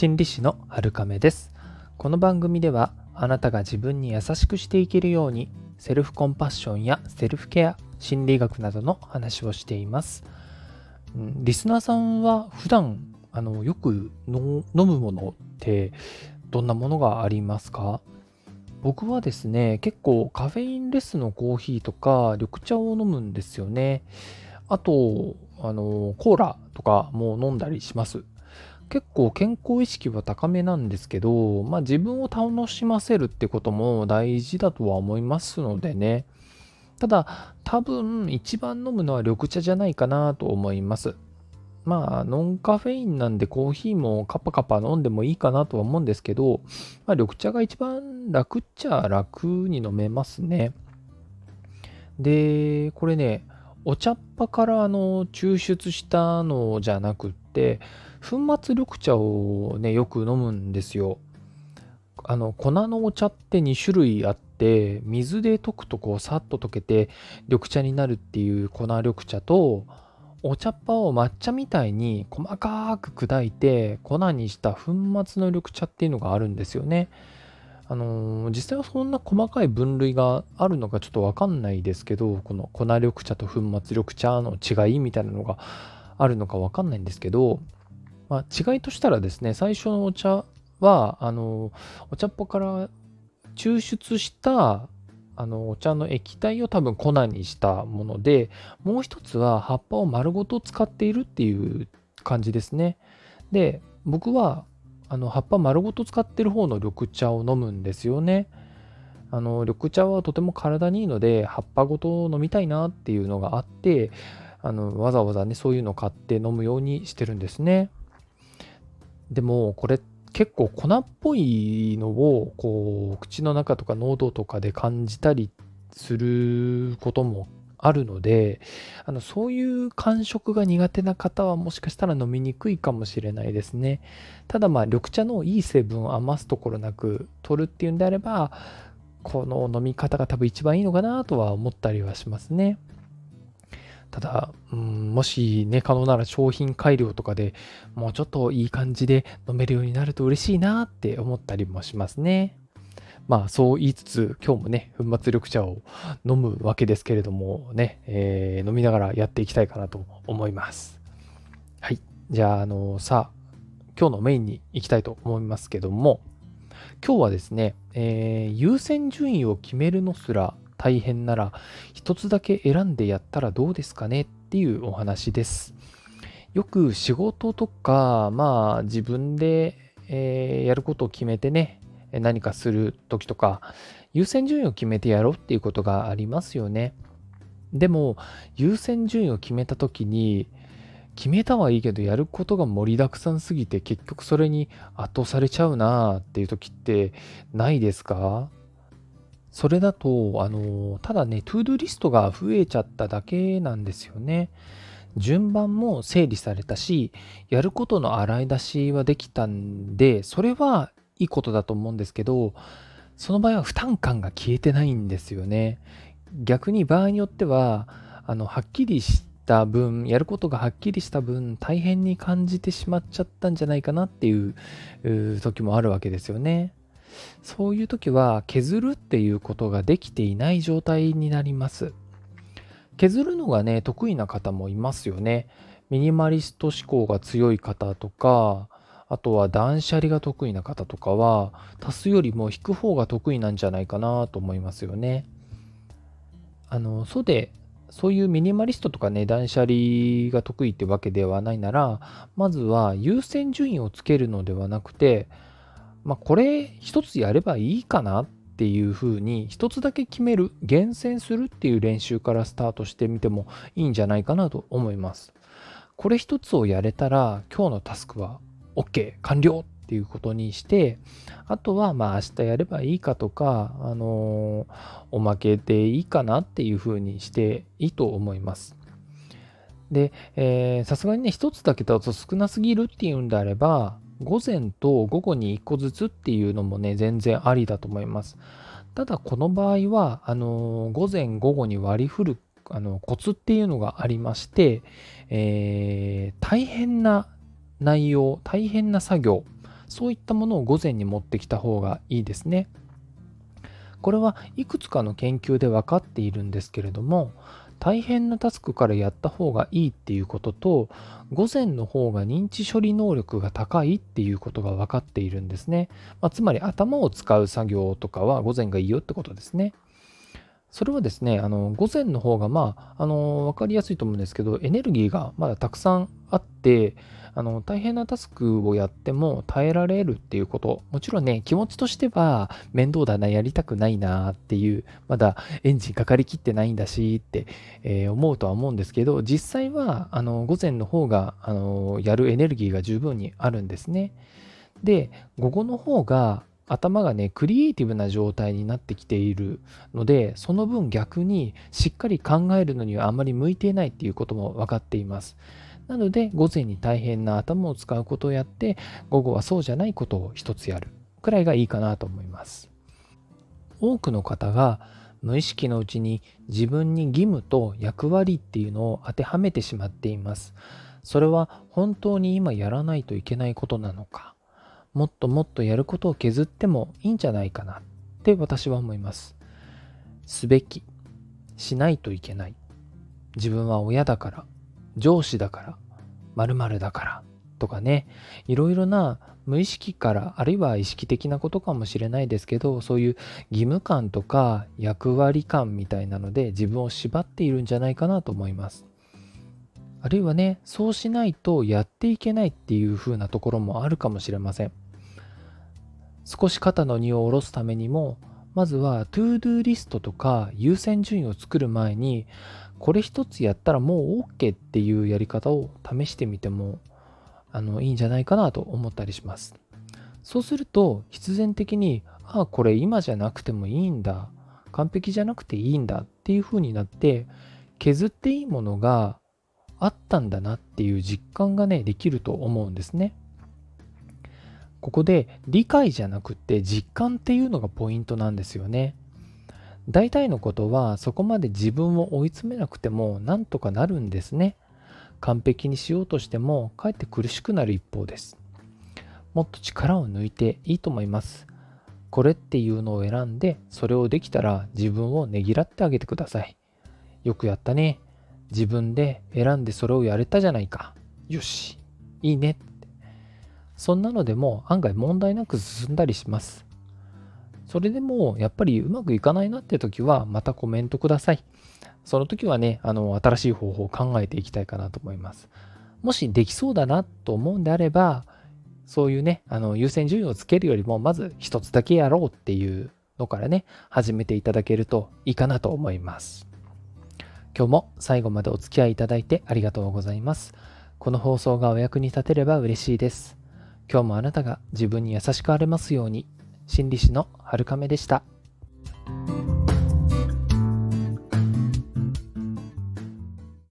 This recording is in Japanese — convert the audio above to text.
心理師の春亀です。この番組ではあなたが自分に優しくしていけるようにセルフコンパッションやセルフケア心理学などの話をしています。リスナーさんは普段あのよく飲むものってどんなものがありますか？僕はですね結構カフェインレスのコーヒーとか緑茶を飲むんですよね。あとあのコーラとかも飲んだりします。結構健康意識は高めなんですけど、まあ自分を楽しませるってことも大事だとは思いますのでね。ただ、多分一番飲むのは緑茶じゃないかなと思います。まあ、ノンカフェインなんでコーヒーもカパカパ飲んでもいいかなとは思うんですけど、まあ、緑茶が一番楽っちゃ楽に飲めますね。で、これね、お茶っ葉からあの抽出したのじゃなくって、粉末緑茶をね、よく飲むんですよ。あの、粉のお茶って2種類あって、水で溶くとこうさっと溶けて緑茶になるっていう粉緑茶と、お茶っ葉を抹茶みたいに細かく砕いて粉にした粉末の緑茶っていうのがあるんですよね。あのー、実際はそんな細かい分類があるのかちょっとわかんないですけど、この粉緑茶と粉末緑茶の違いみたいなのがあるのかわかんないんですけど、まあ、違いとしたらですね、最初のお茶は、あの、お茶っ葉から抽出したあのお茶の液体を多分粉にしたものでもう一つは葉っぱを丸ごと使っているっていう感じですね。で僕はあの葉っぱ丸ごと使ってる方の緑茶を飲むんですよね。あの緑茶はとても体にいいので葉っぱごと飲みたいなっていうのがあってあのわざわざねそういうの買って飲むようにしてるんですね。でもこれ結構粉っぽいのをこう口の中とか喉とかで感じたりすることもあるのであのそういう感触が苦手な方はもしかしたら飲みにくいかもしれないですね。ただまあ緑茶のいい成分を余すところなく取るっていうんであればこの飲み方が多分一番いいのかなとは思ったりはしますね。ただ、うん、もしね、可能なら商品改良とかでもうちょっといい感じで飲めるようになると嬉しいなって思ったりもしますね。まあそう言いつつ、今日もね、粉末緑茶を飲むわけですけれどもね、えー、飲みながらやっていきたいかなと思います。はい。じゃあ、あのさあ、今日のメインに行きたいと思いますけども、今日はですね、えー、優先順位を決めるのすら大変なら一つだけ選んでやったらどうですかねっていうお話です。よく仕事とか、まあ自分で、えー、やることを決めてね、何かする時とか、優先順位を決めてやろうっていうことがありますよね。でも、優先順位を決めた時に、決めたはいいけど、やることが盛りだくさんすぎて、結局それに圧倒されちゃうなっていう時ってないですか？それだと、あの、ただね、トゥードゥリストが増えちゃっただけなんですよね。順番も整理されたし、やることの洗い出しはできたんで、それはいいことだと思うんですけど、その場合は負担感が消えてないんですよね。逆に場合によっては、あの、はっきりした分、やることがはっきりした分、大変に感じてしまっちゃったんじゃないかなっていう時もあるわけですよね。そういう時は削るっていうことができていない状態になります。削るのがね、得意な方もいますよね。ミニマリスト思考が強い方とか、あとは断捨離が得意な方とかは、足すよりも引く方が得意なんじゃないかなと思いますよね。あの、そうで、そういうミニマリストとかね、断捨離が得意ってわけではないなら、まずは優先順位をつけるのではなくて、まあ、これ一つやればいいかなっていうふうに一つだけ決める厳選するっていう練習からスタートしてみてもいいんじゃないかなと思います。これ一つをやれたら今日のタスクは OK 完了っていうことにしてあとはまあ明日やればいいかとかあのー、おまけでいいかなっていうふうにしていいと思います。でさすがにね一つだけだと少なすぎるっていうんであれば午前と午後に1個ずつっていうのもね、全然ありだと思います。ただこの場合は、あの午前午後に割り振るあのコツっていうのがありまして、えー、大変な内容、大変な作業、そういったものを午前に持ってきた方がいいですね。これはいくつかの研究で分かっているんですけれども大変なタスクからやった方がいいっていうことと午前の方が認知処理能力が高いっていうことが分かっているんですね、まあ、つまり頭を使う作業とかは午前がいいよってことですね。それはですねあの午前の方がまああの分かりやすいと思うんですけどエネルギーがまだたくさんあってあの大変なタスクをやっても耐えられるっていうこと。もちろんね気持ちとしては面倒だなやりたくないなっていうまだエンジンかかりきってないんだしって、えー、思うとは思うんですけど実際はあの午前の方があのやるエネルギーが十分にあるんですね。で午後の方が頭がねクリエイティブな状態になってきているのでその分逆にしっかり考えるのにはあまり向いていないっていうことも分かっています。なので午前に大変な頭を使うことをやって午後はそうじゃないことを一つやるくらいがいいかなと思います。多くの方が無意識のうちに自分に義務と役割っていうのを当てはめてしまっています。それは本当に今やらないといけないことなのか。もっともっとやることを削ってもいいんじゃないかな。って私は思います。すべき。しないといけない。自分は親だから。上司だから〇〇だからとかね。いろいろな無意識からあるいは意識的なことかもしれないですけどそういう義務感とか役割感みたいなので自分を縛っているんじゃないかなと思います。あるいはねそうしないとやっていけないっていう風なところもあるかもしれません。少し肩の荷を下ろすためにもまずはトゥードゥリストとか優先順位を作る前にこれ一つやったらもう OK っていうやり方を試してみてもあのいいんじゃないかなと思ったりします。そうすると必然的にああこれ今じゃなくてもいいんだ完璧じゃなくていいんだっていう風になって削っていいものがあったんだなっていう実感がねできると思うんですね。ここで理解じゃなくて実感っていうのがポイントなんですよね。大体のことはそこまで自分を追い詰めなくてもなんとかなるんですね。完璧にしようとしてもかえって苦しくなる一方です。もっと力を抜いていいと思います。これっていうのを選んでそれをできたら自分をねぎらってあげてください。よくやったね。自分で選んでそれをやれたじゃないか。よし。いいね。そんなのでも案外問題なく進んだりします。それでもやっぱりうまくいかないなって時はまたコメントください。その時はね、あの、新しい方法を考えていきたいかなと思います。もしできそうだなと思うんであれば、そういうね、あの、優先順位をつけるよりも、まず一つだけやろうっていうのからね、始めていただけるといいかなと思います。今日も最後までお付き合いいただいてありがとうございます。この放送がお役に立てれば嬉しいです。今日もあなたが自分に優しくあれますように。心理師の春亀でした。